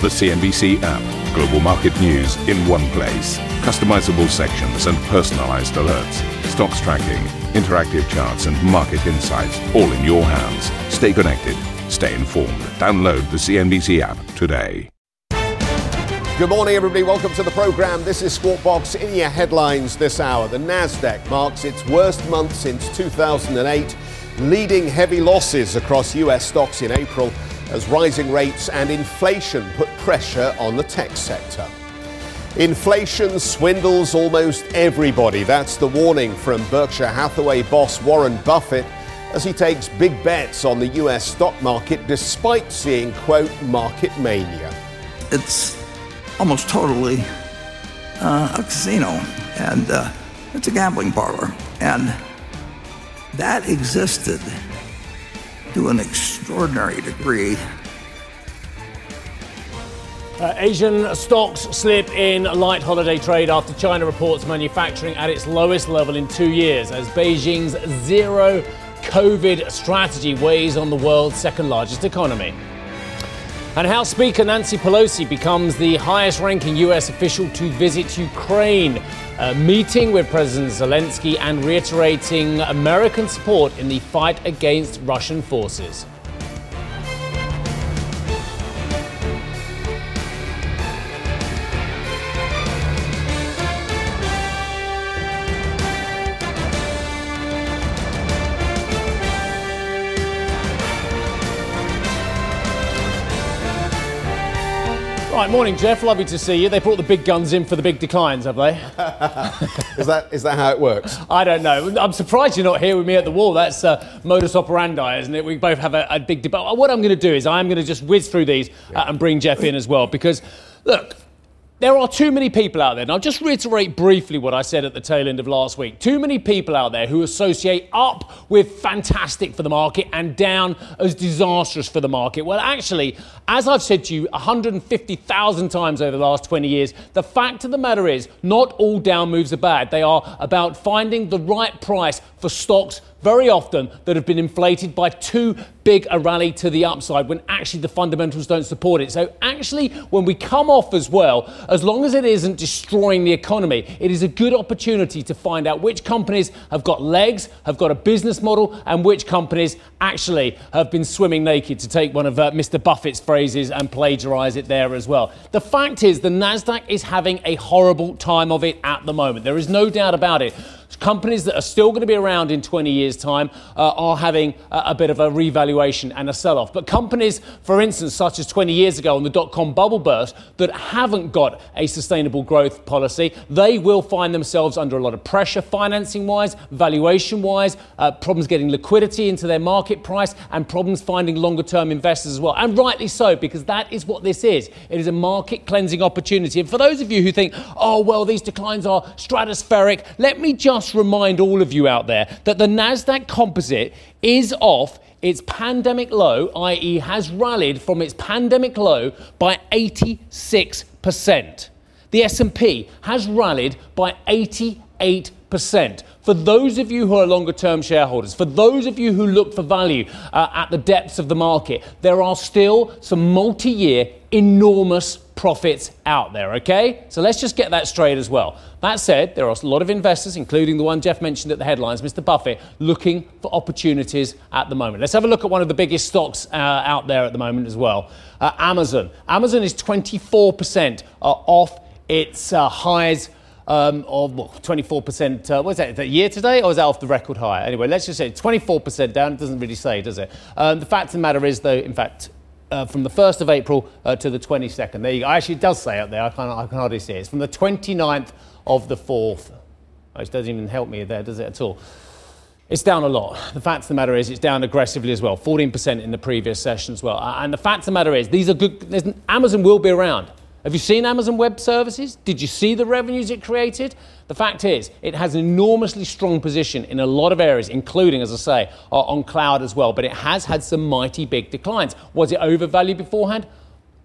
The CNBC app. Global market news in one place. Customizable sections and personalized alerts. Stocks tracking, interactive charts, and market insights all in your hands. Stay connected. Stay informed. Download the CNBC app today. Good morning, everybody. Welcome to the program. This is Squawk Box in your headlines this hour. The Nasdaq marks its worst month since 2008, leading heavy losses across U.S. stocks in April as rising rates and inflation put pressure on the tech sector. Inflation swindles almost everybody. That's the warning from Berkshire Hathaway boss Warren Buffett as he takes big bets on the US stock market despite seeing, quote, market mania. It's almost totally uh, a casino and uh, it's a gambling parlor. And that existed to an extraordinary degree. Uh, Asian stocks slip in light holiday trade after China reports manufacturing at its lowest level in two years as Beijing's zero COVID strategy weighs on the world's second largest economy. And House Speaker Nancy Pelosi becomes the highest ranking U.S. official to visit Ukraine, uh, meeting with President Zelensky and reiterating American support in the fight against Russian forces. Right, morning, Geoff. Lovely to see you. They brought the big guns in for the big declines, have they? is that is that how it works? I don't know. I'm surprised you're not here with me at the wall. That's uh, modus operandi, isn't it? We both have a, a big debate. What I'm going to do is I'm going to just whiz through these uh, and bring Geoff in as well because, look, there are too many people out there, and I'll just reiterate briefly what I said at the tail end of last week. Too many people out there who associate up with fantastic for the market and down as disastrous for the market. Well, actually, as I've said to you 150,000 times over the last 20 years, the fact of the matter is not all down moves are bad. They are about finding the right price for stocks very often that have been inflated by too big a rally to the upside when actually the fundamentals don't support it. So, actually, when we come off as well, as long as it isn't destroying the economy, it is a good opportunity to find out which companies have got legs, have got a business model, and which companies actually have been swimming naked, to take one of uh, Mr. Buffett's phrases and plagiarize it there as well. The fact is, the NASDAQ is having a horrible time of it at the moment. There is no doubt about it companies that are still going to be around in 20 years' time uh, are having a, a, bit of a revaluation and a sell off. But companies, for instance, such as 20 years ago on the dot com bubble burst, that haven't got a sustainable growth policy, they will find themselves under a lot of pressure financing wise, valuation wise, uh, problems getting liquidity into their market price, and problems finding longer term investors as well. And rightly so, because that is what this is. It is a market cleansing opportunity. And for those of you who think, oh, well, these declines are stratospheric, let me just remind all of you out there that the NASDAQ composite is off its pandemic low, i.e., has rallied from its pandemic low by 86%. The S&P has rallied by 88%. For those of you who are longer term shareholders, for those of you who look for value uh, at the depths of the market, there are still some multi year enormous profits out there, okay? So let's just get that straight as well. That said, there are a lot of investors, including the one Geoff mentioned at the headlines, Mr. Buffett, looking for opportunities at the moment. Let's have a look at one of the biggest stocks uh, out there at the moment as well uh, Amazon. Amazon is 24% uh, off its uh, highs. Um, of well, 24%, uh, that, that year today, or is that off the record high? Anyway, let's just say 24% down. It doesn't really say, does it? Um, the fact of the matter is, though, in fact, uh, from the 1st of April uh, to the 22nd. There you go. Actually, it does say up there. I, can't, I can hardly see it. It's from the 29th of the 4th. Which doesn't even help me there, does it at all? It's down a lot. The fact of the matter is, it's down aggressively as well, 14% in the previous session as well. And the fact of the matter is, these are good. Amazon will be around. Have you seen Amazon Web Services? Did you see the revenues it created? The fact is, it has an enormously strong position in a lot of areas, including, as I say, on cloud as well. But it has had some mighty big declines. Was it overvalued beforehand?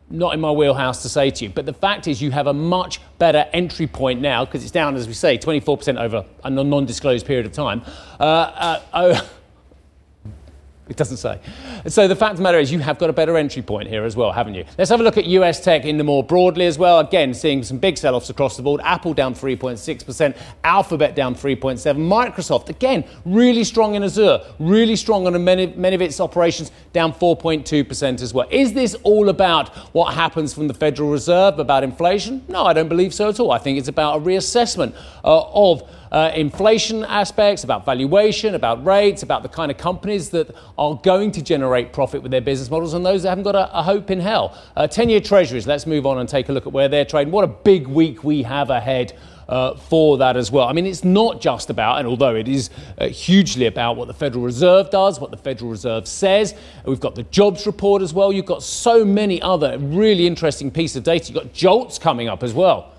Not in my wheelhouse to say to you. But the fact is, you have a much better entry point now because it's down, as we say, 24% over a non disclosed period of time. Uh, uh, oh, It doesn't say. So the fact of the matter is, you have got a better entry point here as well, haven't you? Let's have a look at US tech in the more broadly as well. Again, seeing some big sell offs across the board. Apple down 3.6%, Alphabet down 3.7%, Microsoft, again, really strong in Azure, really strong on many, many of its operations, down 4.2% as well. Is this all about what happens from the Federal Reserve, about inflation? No, I don't believe so at all. I think it's about a reassessment uh, of uh, inflation aspects, about valuation, about rates, about the kind of companies that are going to generate profit with their business models and those that haven't got a, a hope in hell. 10 uh, year treasuries, let's move on and take a look at where they're trading. What a big week we have ahead. Uh, for that as well. I mean, it's not just about, and although it is uh, hugely about what the Federal Reserve does, what the Federal Reserve says, we've got the jobs report as well. You've got so many other really interesting pieces of data. You've got JOLTS coming up as well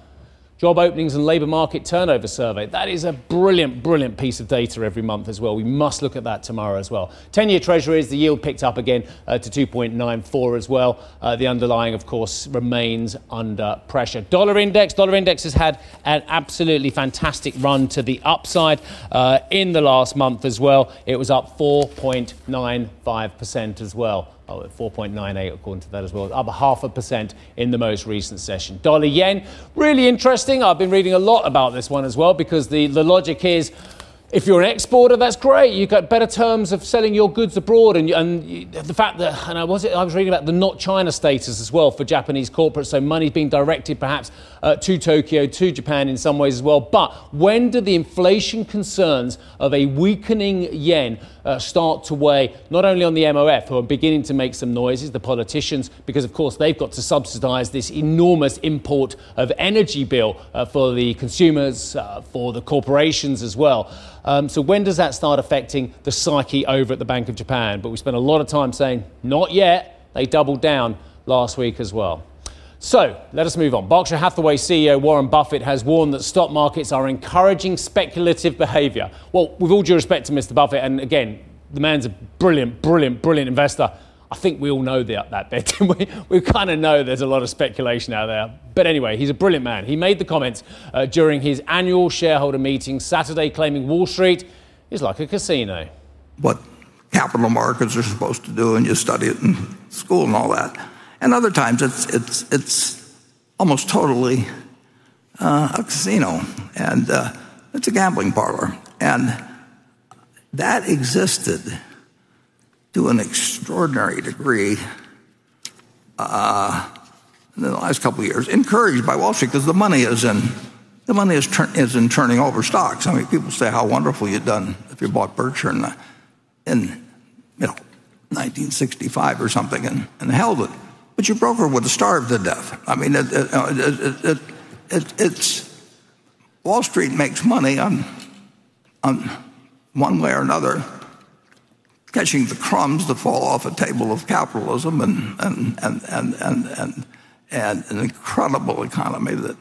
job openings and labour market turnover survey. That is a brilliant, brilliant piece of data every month as well. We must look at that tomorrow as well. 10 year Treasuries, the yield picked up again uh, to 2.94 as well. Uh, the underlying, of course, remains under pressure. Dollar index, dollar index has had an absolutely fantastic run to the upside uh, in the last month as well. It was up 4.95% as well. Oh, 4.98 according to that as well, up half a percent in the most recent session. Dollar yen, really interesting. I've been reading a lot about this one as well because the, the logic is if you're an exporter, that's great. You've got better terms of selling your goods abroad, and, and the fact that, and I was, I was reading about the not China status as well for Japanese corporates. So money's being directed perhaps uh, to Tokyo, to Japan in some ways as well. But when do the inflation concerns of a weakening yen uh, start to weigh not only on the MOF, who are beginning to make some noises, the politicians, because of course they've got to subsidise this enormous import of energy bill uh, for the consumers, uh, for the corporations as well. Um, so when does that start affecting the psyche over at the Bank of Japan? But we spent a lot of time saying, not yet. They doubled down last week as well. So let us move on. Berkshire Hathaway CEO Warren Buffett has warned that stock markets are encouraging speculative behavior. Well, with all due respect to Mr. Buffett, and again, the man's a brilliant, brilliant, brilliant investor. I think we all know that, that bit. we, we kind of know there's a lot of speculation out there. But anyway, he's a brilliant man. He made the comments uh, during his annual shareholder meeting Saturday, claiming Wall Street is like a casino. What capital markets are supposed to do, and you study it in school and all that. And other times it's, it's, it's almost totally uh, a casino, and uh, it's a gambling parlor. And that existed to an extraordinary degree uh, in the last couple of years, encouraged by Wall Street because the money is in the money is, is in turning over stocks. I mean, people say how wonderful you've done if you bought Berkshire in, in you know 1965 or something and, and held it, but your broker would have starved to death. I mean, uh, it, it, it, it it's Wall Street makes money on on one way or another catching the crumbs that fall off a table of capitalism and, and, and, and, and, and, and an incredible economy that,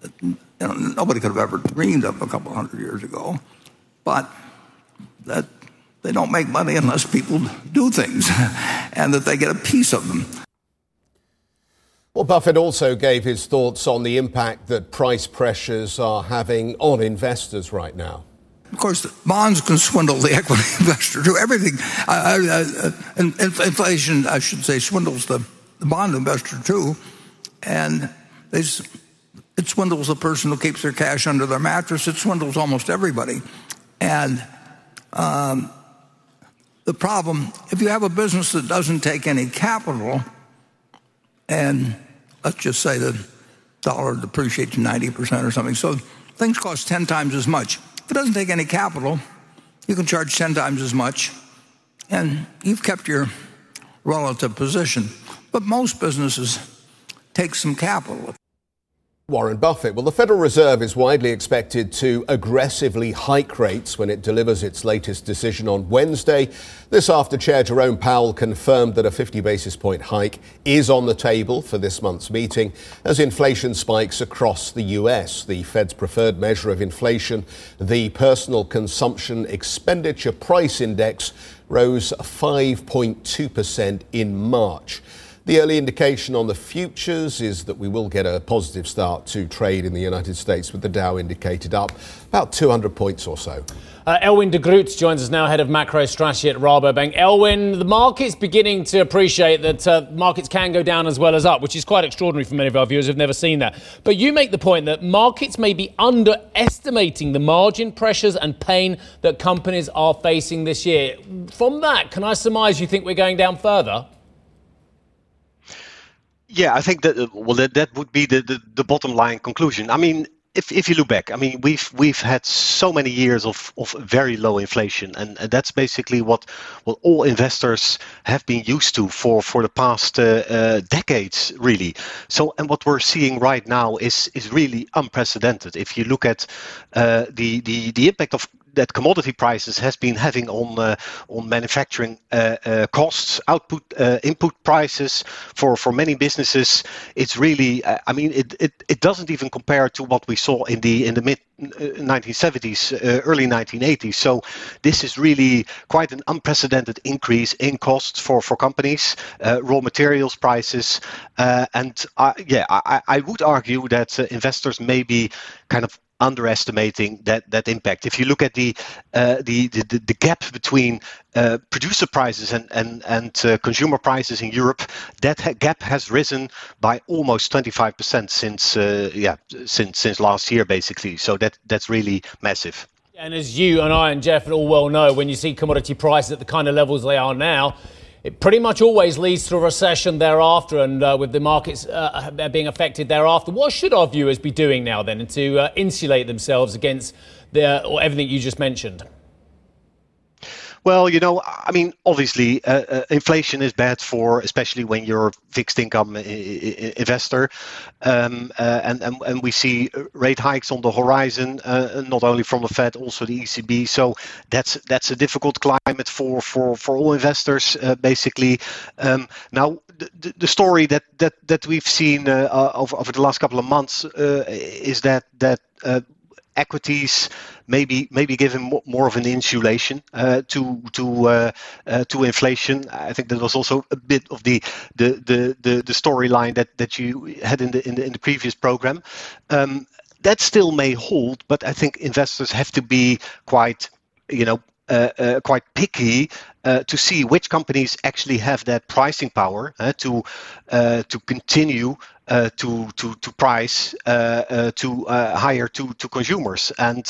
that you know, nobody could have ever dreamed of a couple hundred years ago. But that they don't make money unless people do things and that they get a piece of them. Well, Buffett also gave his thoughts on the impact that price pressures are having on investors right now. Of course, bonds can swindle the equity investor too. Everything, uh, uh, uh inflation, I should say, swindles the, the bond investor too, and it swindles the person who keeps their cash under their mattress. It swindles almost everybody, and um, the problem, if you have a business that doesn't take any capital, and let's just say the dollar depreciates 90% or something, so things cost 10 times as much if it doesn't take any capital, you can charge 10 times as much, and you've kept your relative position. But most businesses take some capital. Warren Buffett. Well, the Federal Reserve is widely expected to aggressively hike rates when it delivers its latest decision on Wednesday. This after Chair Jerome Powell confirmed that a 50 basis point hike is on the table for this month's meeting as inflation spikes across the US. The Fed's preferred measure of inflation, the Personal Consumption Expenditure Price Index, rose 5.2% in March. The early indication on the futures is that we will get a positive start to trade in the United States with the Dow indicated up about 200 points or so. Uh, Elwin de Groot joins us now, head of macro strategy at Rabobank. Elwin, the market's beginning to appreciate that uh, markets can go down as well as up, which is quite extraordinary for many of our viewers who've never seen that. But you make the point that markets may be underestimating the margin pressures and pain that companies are facing this year. From that, can I surmise you think we're going down further? Yeah, I think that well, that, that would be the, the, the bottom line conclusion. I mean, if, if you look back, I mean, we've we've had so many years of, of very low inflation, and, and that's basically what what all investors have been used to for for the past uh, uh, decades, really. So, and what we're seeing right now is is really unprecedented. If you look at uh, the the the impact of that commodity prices has been having on uh, on manufacturing uh, uh, costs, output, uh, input prices for for many businesses. It's really, uh, I mean, it, it it doesn't even compare to what we saw in the in the mid 1970s, uh, early 1980s. So this is really quite an unprecedented increase in costs for for companies, raw materials prices, and I, yeah, I, I would argue that investors may be kind of underestimating that that impact. If you look at the uh, the, the the gap between uh, producer prices and and and uh, consumer prices in Europe, that ha- gap has risen by almost 25% since uh, yeah since since last year basically. So that that's really massive. And as you and I and Geoff all well know, when you see commodity prices at the kind of levels they are now, it pretty much always leads to a recession thereafter, and uh, with the markets uh, being affected thereafter. What should our viewers be doing now then to uh, insulate themselves against the, everything you just mentioned? Well, you know, I mean, obviously, uh, uh, inflation is bad for, especially when you're a fixed income I- I- investor, um, uh, and, and and we see rate hikes on the horizon, uh, not only from the Fed, also the ECB. So that's that's a difficult climate for for for all investors, uh, basically. Um, now, the, the story that that that we've seen uh, over, over the last couple of months is that that equities maybe maybe given more of an insulation uh, to to uh, uh, to inflation. I think that was also a bit of the the the the, the storyline that that you had in the in the, in the previous program. Um, that still may hold, but I think investors have to be quite you know uh, uh, quite picky uh, to see which companies actually have that pricing power to to continue Uh, to to to price uh, uh, to higher to to consumers. And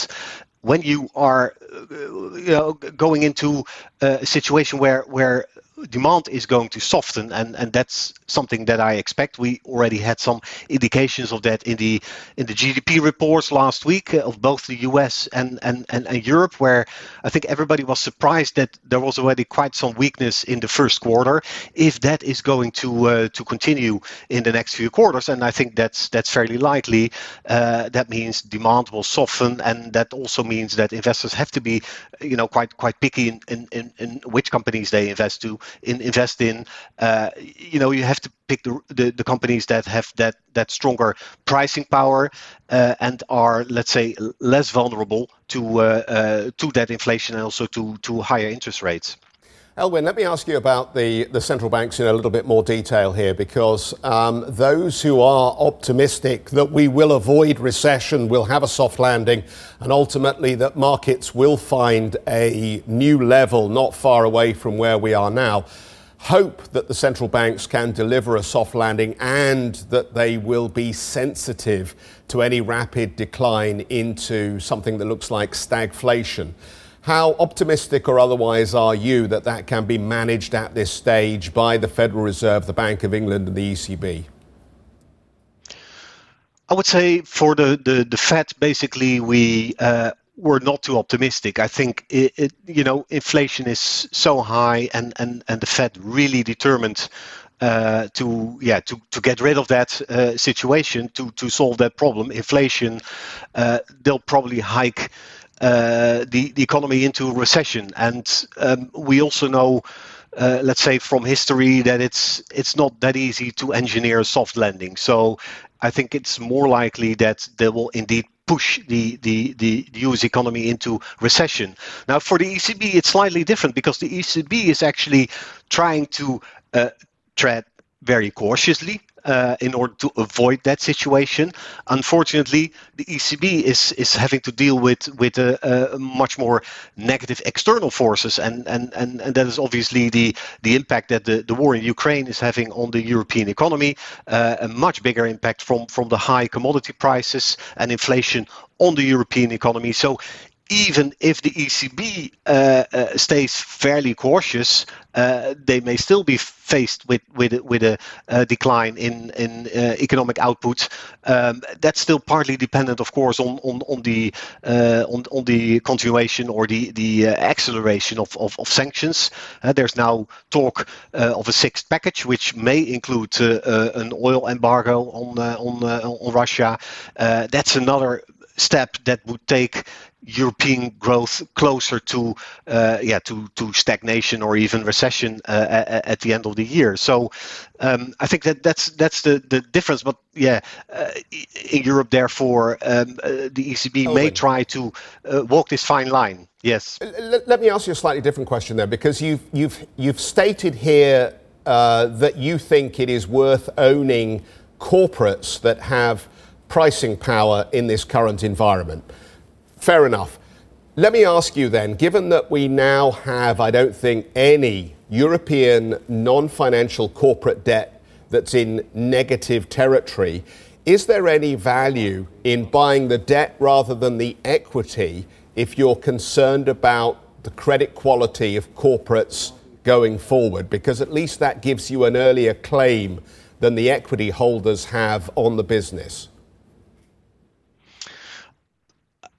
when you are you know, going into a situation where where demand is going to soften, and, and that's something that I expect. We already had some indications of that in the in the GDP reports last week uh, of both the US and, and, and, and Europe, where I think everybody was surprised that there was already quite some weakness in the first quarter. If that is going to uh, to continue in the next few quarters, and I think that's that's fairly likely, uh, that means demand will soften, and that also means that investors have to be, you know, quite quite picky in, in, in, in which companies they invest to in, invest in. Uh, you know, you have to pick the, the, the, companies that have that that stronger pricing power uh, and are, let's say, less vulnerable to uh, uh to that inflation and also to to higher interest rates. Elwin, let me ask you about the, the central banks in a little bit more detail here because um, those who are optimistic that we will avoid recession, will have a soft landing, and ultimately that markets will find a new level not far away from where we are now, hope that the central banks can deliver a soft landing and that they will be sensitive to any rapid decline into something that looks like stagflation. How optimistic or otherwise are you that that can be managed at this stage by the Federal Reserve, the Bank of England, and the ECB? I would say for the, the, the Fed, basically, we uh, were not too optimistic. I think it, it, you know inflation is so high, and, and, and the Fed really determined uh, to yeah to, to get rid of that uh, situation to to solve that problem. Inflation, uh, they'll probably hike uh, the, the economy into recession. And um, we also know, uh, let's say from history, that it's it's not that easy to engineer soft landing. So I think it's more likely that they will indeed push the, the, the, US economy into recession. Now, for the ECB, it's slightly different because the ECB is actually trying to uh, tread very cautiously uh, in order to avoid that situation. Unfortunately, the ECB is is having to deal with with a, a much more negative external forces, and, and and and that is obviously the the impact that the, the war in Ukraine is having on the European economy, uh, a much bigger impact from from the high commodity prices and inflation on the European economy. So even if the ECB uh, uh, stays fairly cautious, uh, they may still be faced with with with a, decline in in uh, economic output. Um, that's still partly dependent, of course, on on on the uh, on on the continuation or the the uh, acceleration of of, of sanctions. there's now talk of a sixth package, which may include an oil embargo on on on Russia. that's another step that would take European growth closer to uh, yeah to to stagnation or even recession uh, at, at, the end of the year. So um, I think that that's that's the the difference. But yeah, uh, in Europe, therefore, um, uh, the ECB may try to uh, walk this fine line. Yes. Let, let, me ask you a slightly different question there, because you've you've you've stated here uh, that you think it is worth owning corporates that have pricing power in this current environment. Fair enough. Let me ask you then, given that we now have, I don't think, any European non financial corporate debt that's in negative territory, is there any value in buying the debt rather than the equity if you're concerned about the credit quality of corporates going forward? Because at least that gives you an earlier claim than the equity holders have on the business.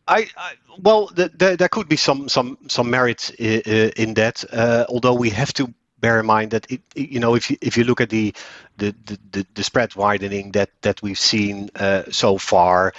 I, I, well, the, the, there could be some some some merit in that, uh, although we have to bear in mind that it, you know if you if you look at the the, the, the spread widening that that we've seen uh, so far,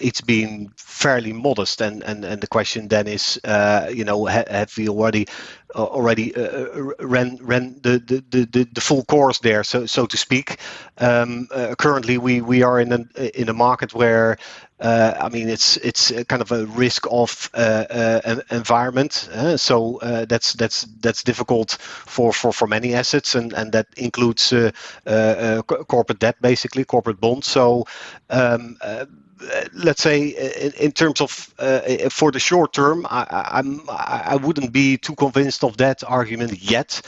it's been fairly modest, and and and the question then is, uh, you know, ha- have we already uh, already uh, ran ran the, the, the, the full course there, so so to speak. Um, uh, currently, we we are in a in a market where uh, I mean, it's it's kind of a risk off uh, uh, environment. so that's that's that's difficult for, for, for many assets, and, and that includes corporate debt, basically corporate bonds. So. Um, let's say in, in terms of uh, for the short term, I, I'm I wouldn't be too convinced of that argument yet,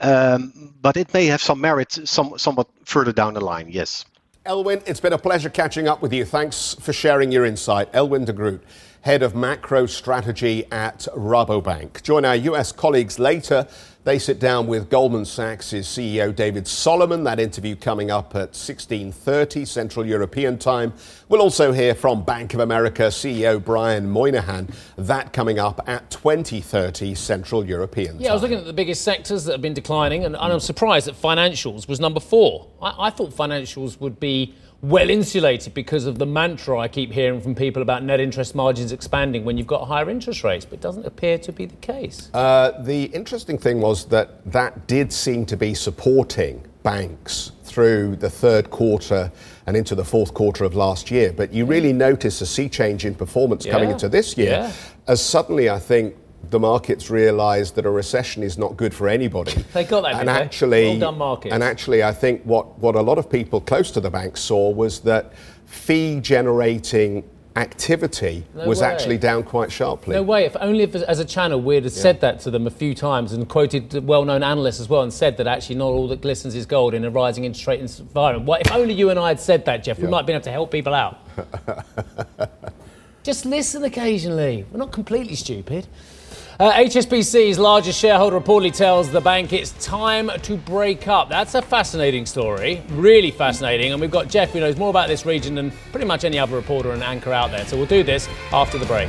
um, but it may have some merit some somewhat further down the line. Yes. Elwin, it's been a pleasure catching up with you. Thanks for sharing your insight. Elwin de Groot, Head of Macro Strategy at Rabobank. Join our US colleagues later they sit down with Goldman Sachs' CEO David Solomon. That interview coming up at 16:30 Central European Time. We'll also hear from Bank of America CEO Brian Moynihan. That coming up at 20:30 Central European. Time. Yeah, I was looking at the biggest sectors that have been declining, and, and I'm surprised that financials was number four. I, I thought financials would be well insulated because of the mantra I keep hearing from people about net interest margins expanding when you've got higher interest rates, but it doesn't appear to be the case. Uh, the interesting thing was that that did seem to be supporting banks through the third quarter and into the fourth quarter of last year. But you really notice a sea change in performance yeah. coming into this year, yeah. as suddenly I think the markets realised that a recession is not good for anybody. They got that. And actually, well done markets. And actually, I think what, what a lot of people close to the bank saw was that fee generating activity no was way. actually down quite sharply. No way. If only if, as a channel we'd have yeah. said that to them a few times and quoted well-known analysts as well and said that actually not all that glistens is gold in a rising interest rate environment. Well, if only you and I had said that, Geoff, we might have been able to help people out. Just listen occasionally. We're not completely stupid. Uh, HSBC's largest shareholder reportedly tells the bank it's time to break up. That's a fascinating story, really fascinating. And we've got Geoff who knows more about this region than pretty much any other reporter and anchor out there. So we'll do this after the break.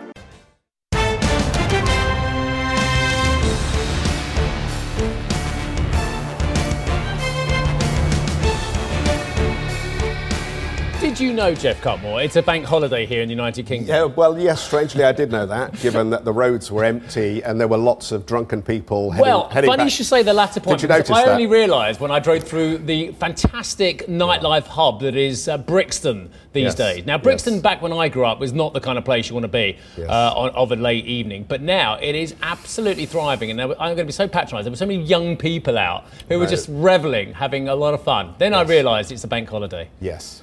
You know, Geoff Cutmore, it's a bank holiday here in the United Kingdom? Yeah, well, yes, strangely, I did know that, given that the roads were empty and there were lots of drunken people heading, Well, heading funny back. you should say the latter point. Did you notice I that? only realised when I drove through the fantastic nightlife hub that is uh, Brixton these Yes, days. Now, Brixton, yes. back when I grew up, was not the kind of place you want to be Yes. uh, on, of a late evening. But now it is absolutely thriving, and there- I'm going to be so patronised. There were so many young people out who were Right. just revelling, having a lot of fun. Then I realised it's a bank holiday. Yes.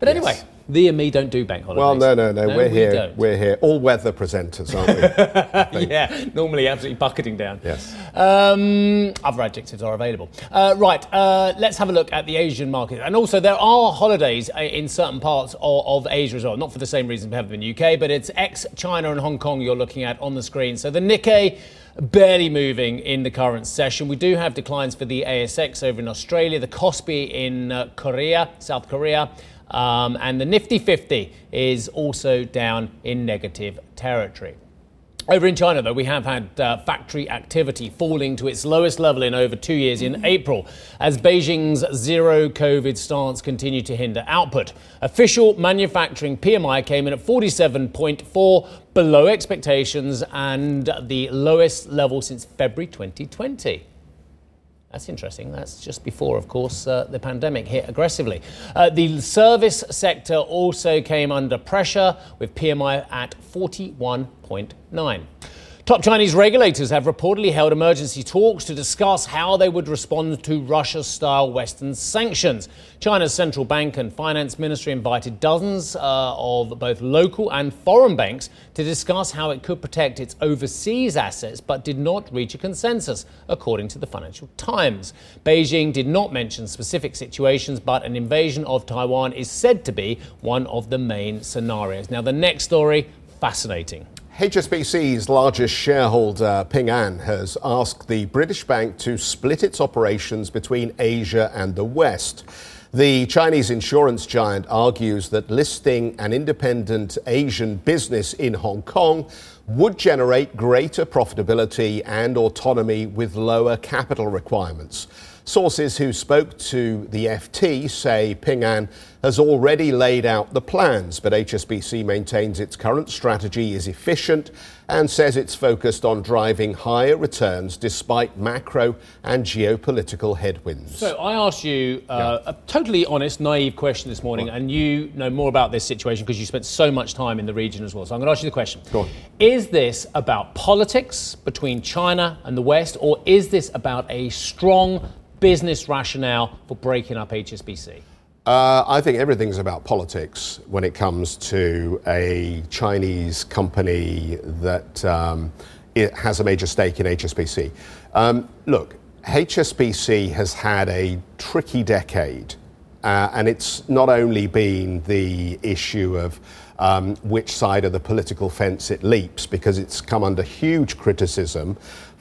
But Yes. anyway, thee and me don't do bank holidays. Well, no, no, no, we're we here. don't. We're here. All weather presenters, aren't we? yeah, normally absolutely bucketing down. Yes. Um, other adjectives are available. Uh, right, uh, let's have a look at the Asian market. And also, there are holidays uh, in certain parts of, of Asia as well. Not for the same reason we have them in the UK, but it's ex China and Hong Kong you're looking at on the screen. So the Nikkei. Barely moving in the current session. We do have declines for the ASX over in Australia, the Kospi in uh, Korea, South Korea, um, and the Nifty 50 is also down in negative territory. Over in China, though, we have had uh, factory activity falling to its lowest level in over two years in April as Beijing's zero COVID stance continued to hinder output. Official manufacturing PMI came in at 47.4, below expectations and the lowest level since February 2020. That's interesting. That's just before, of course, uh, the pandemic hit aggressively. Uh, the service sector also came under pressure with PMI at 41.9. Top Chinese regulators have reportedly held emergency talks to discuss how they would respond to Russia style Western sanctions. China's central bank and finance ministry invited dozens uh, of both local and foreign banks to discuss how it could protect its overseas assets, but did not reach a consensus, according to the Financial Times. Beijing did not mention specific situations, but an invasion of Taiwan is said to be one of the main scenarios. Now, the next story fascinating. HSBC's largest shareholder, Ping An, has asked the British bank to split its operations between Asia and the West. The Chinese insurance giant argues that listing an independent Asian business in Hong Kong would generate greater profitability and autonomy with lower capital requirements. Sources who spoke to the FT say Ping An has already laid out the plans, but HSBC maintains its current strategy is efficient and says it's focused on driving higher returns despite macro and geopolitical headwinds. So I asked you uh, a totally honest, naive question this morning, and you know more about this situation because you spent so much time in the region as well. So I'm going to ask you the question: Go on. Is this about politics between China and the West, or is this about a strong business rationale for breaking up HSBC? Uh, I think everything's about politics when it comes to a Chinese company that um, has a major stake in HSBC. Um, look, HSBC has had a tricky decade, uh, and it's not only been the issue of um, which side of the political fence it leaps, because it's come under huge criticism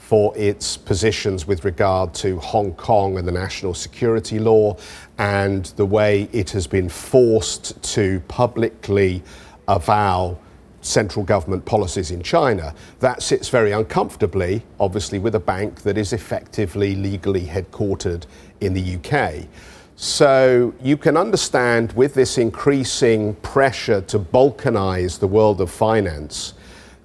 for its positions with regard to Hong Kong and the national security law and the way it has been forced to publicly avow central government policies in China. That sits very uncomfortably, obviously, with a bank that is effectively legally headquartered in the UK. So you can understand with this increasing pressure to balkanize the world of finance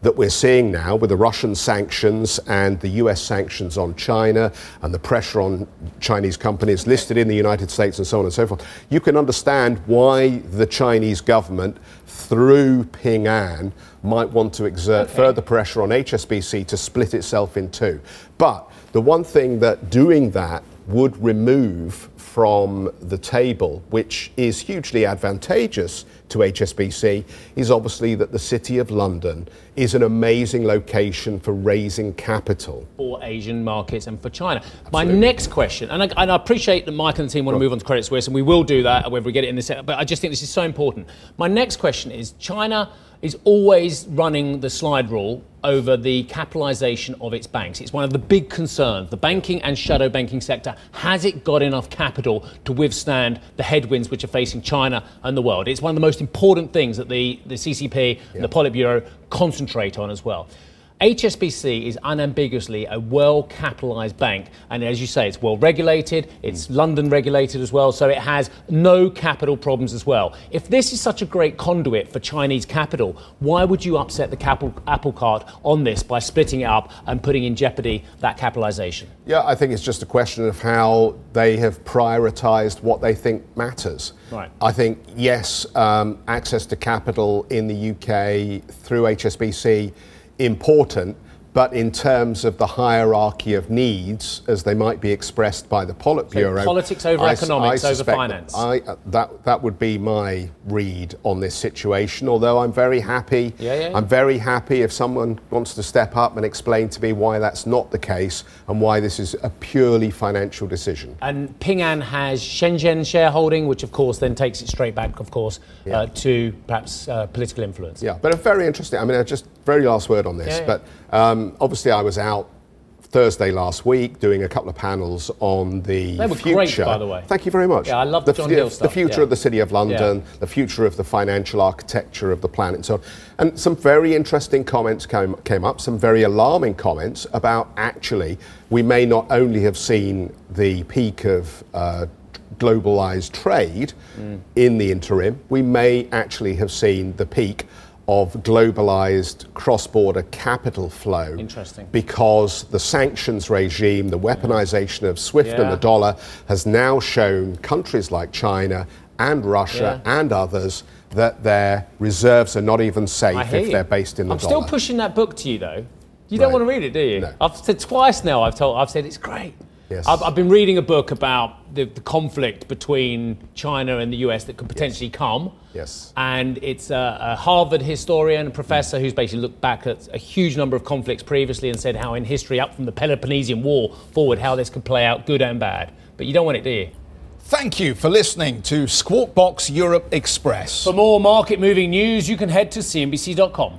that we're seeing now with the Russian sanctions and the US sanctions on China and the pressure on Chinese companies listed in the United States and so on and so forth, you can understand why the Chinese government, through Ping An, might want to exert further pressure on HSBC to split itself in two. But the one thing that doing that would remove from the table, which is hugely advantageous to HSBC, is obviously that the City of London is an amazing location for raising capital. for Asian markets and for China. My next question, and I, and I appreciate that Mike and the team want to move on to Credit Suisse, and we will do that whether we get it in this, but I just think this is so important. My next question is China is always running the slide rule over the capitalization of its banks. It's one of the big concerns. The banking and shadow banking sector, has it got enough capital to withstand the headwinds which are facing China and the world? It's one of the most important things that the, the CCP and the Politburo concentrate on as well. HSBC is unambiguously a well capitalized bank. And as you say, it's well regulated, it's mm. London regulated as well, so it has no capital problems as well. If this is such a great conduit for Chinese capital, why would you upset the capital, apple cart on this by splitting it up and putting in jeopardy that capitalization? Yeah, I think it's just a question of how they have prioritized what they think matters. Right. I think, yes, um, access to capital in the UK through HSBC important, but in terms of the hierarchy of needs, as they might be expressed by the Politburo, so politics over I, economics I over finance. I, uh, that that would be my read on this situation. Although I'm very happy, yeah, yeah, yeah. I'm very happy if someone wants to step up and explain to me why that's not the case and why this is a purely financial decision. And Ping An has Shenzhen shareholding, which of course then takes it straight back, of course, uh, to perhaps uh, political influence. Yeah, but a very interesting. I mean, just very last word on this, but. Um, obviously, I was out Thursday last week doing a couple of panels on the they were future. Great, by the way. Thank you very much. Yeah, I love the, John Hill stuff. The future yeah. of the City of London, yeah. the future of the financial architecture of the planet, and so on. And some very interesting comments came, came up, some very alarming comments about actually we may not only have seen the peak of uh, globalized trade mm. in the interim, we may actually have seen the peak of globalized cross border capital flow. Interesting. Because the sanctions regime, the weaponization of SWIFT yeah. and the dollar has now shown countries like China and Russia yeah. and others that their reserves are not even safe if they're based in the I'm dollar. I'm still pushing that book to you though. You don't want to read it, do you? No. I've said twice now. I've told. I've said it's great. Yes. I've, I've, been reading a book about the, the, conflict between China and the US that could potentially yes. come. Yes. And it's a, a Harvard historian, a professor who's basically looked back at a huge number of conflicts previously and said how in history, up from the Peloponnesian War forward, how this could play out good and bad. But you don't want it, do you? Thank you for listening to Squawk Box Europe Express. For more market moving news, you can head to CNBC.com.